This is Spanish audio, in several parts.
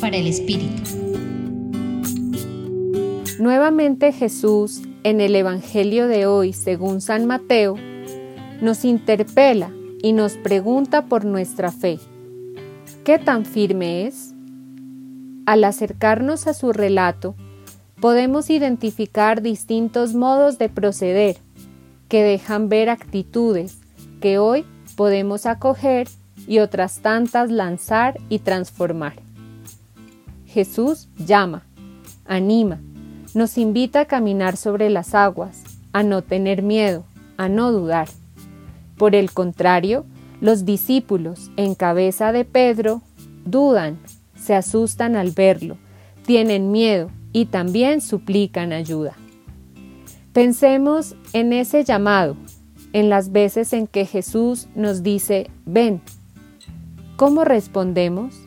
Para el Espíritu. Nuevamente Jesús, en el Evangelio de hoy, según San Mateo, nos interpela y nos pregunta por nuestra fe. ¿Qué tan firme es? Al acercarnos a su relato, podemos identificar distintos modos de proceder que dejan ver actitudes que hoy podemos acoger y otras tantas lanzar y transformar. Jesús llama, anima, nos invita a caminar sobre las aguas, a no tener miedo, a no dudar. Por el contrario, los discípulos, en cabeza de Pedro, dudan, se asustan al verlo, tienen miedo y también suplican ayuda. Pensemos en ese llamado, en las veces en que Jesús nos dice, ven. ¿Cómo respondemos?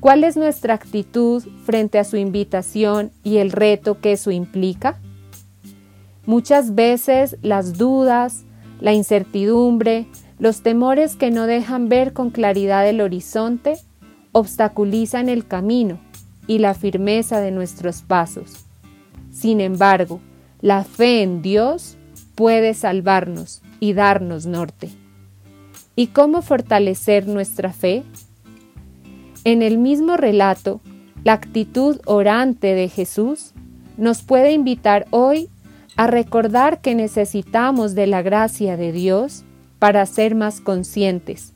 ¿Cuál es nuestra actitud frente a su invitación y el reto que eso implica? Muchas veces las dudas, la incertidumbre, los temores que no dejan ver con claridad el horizonte obstaculizan el camino y la firmeza de nuestros pasos. Sin embargo, la fe en Dios puede salvarnos y darnos norte. ¿Y cómo fortalecer nuestra fe? En el mismo relato, la actitud orante de Jesús nos puede invitar hoy a recordar que necesitamos de la gracia de Dios para ser más conscientes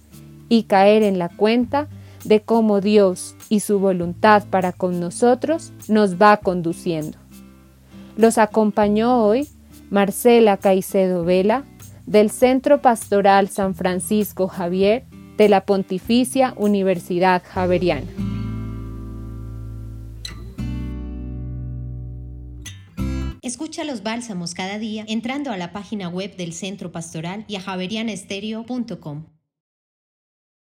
y caer en la cuenta de cómo Dios y su voluntad para con nosotros nos va conduciendo. Los acompañó hoy Marcela Caicedo Vela del Centro Pastoral San Francisco Javier de la Pontificia Universidad Javeriana. Escucha los bálsamos cada día entrando a la página web del Centro Pastoral y a javerianestereo.com.